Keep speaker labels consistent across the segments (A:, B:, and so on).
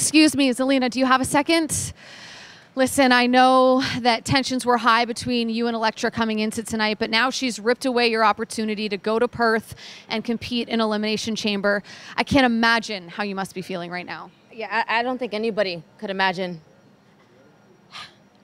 A: Excuse me, Zelina, do you have a second? Listen, I know that tensions were high between you and Elektra coming into tonight, but now she's ripped away your opportunity to go to Perth and compete in Elimination Chamber. I can't imagine how you must be feeling right now.
B: Yeah, I, I don't think anybody could imagine.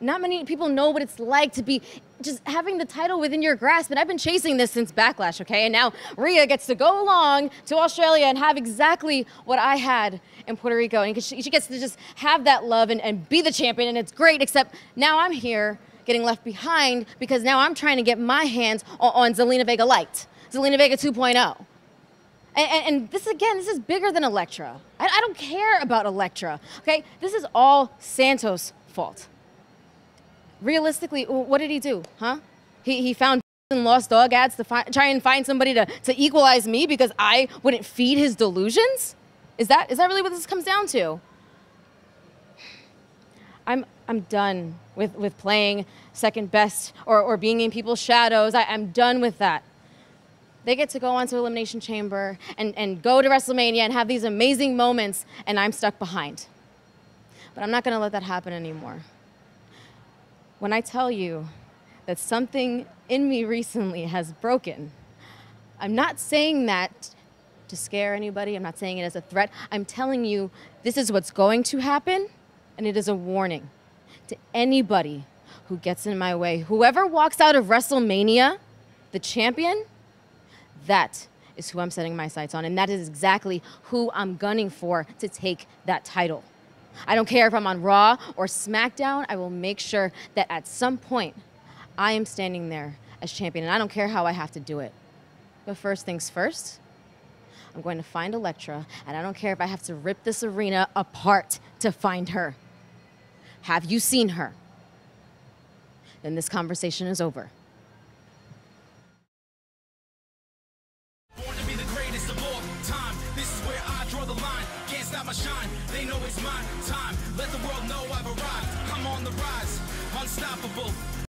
B: Not many people know what it's like to be just having the title within your grasp. And I've been chasing this since Backlash, okay? And now Rhea gets to go along to Australia and have exactly what I had in Puerto Rico. And she, gets to just have that love and, and be the champion. And it's great, except now I'm here getting left behind because now I'm trying to get my hands on, on Zelina Vega Light, Zelina Vega 2.0. And, and, and, this again, this is bigger than Elektra. I, I don't care about Elektra. Okay, this is all Santos' fault realistically, what did he do, huh? He, he found and lost dog ads to try and find somebody to, to equalize me because I wouldn't feed his delusions? Is that, is that really what this comes down to? I'm, I'm done with, with playing second best or, or being in people's shadows. I, I'm done with that. They get to go onto Elimination Chamber and, and go to WrestleMania and have these amazing moments, and I'm stuck behind. But I'm not going to let that happen anymore when I tell you that something in me recently has broken, I'm not saying that to scare anybody. I'm not saying it as a threat. I'm telling you this is what's going to happen, and it is a warning to anybody who gets in my way. Whoever walks out of WrestleMania, the champion, that is who I'm setting my sights on, and that is exactly who I'm gunning for to take that title. I don't care if I'm on Raw or SmackDown, I will make sure that at some point I am standing there as champion, and I don't care how I have to do it. But first things first, I'm going to find Elektra, and I don't care if I have to rip this arena apart to find her. Have you seen her? Then this conversation is over. Shine. They know it's my time. Let the world know I've arrived. I'm on the rise, unstoppable.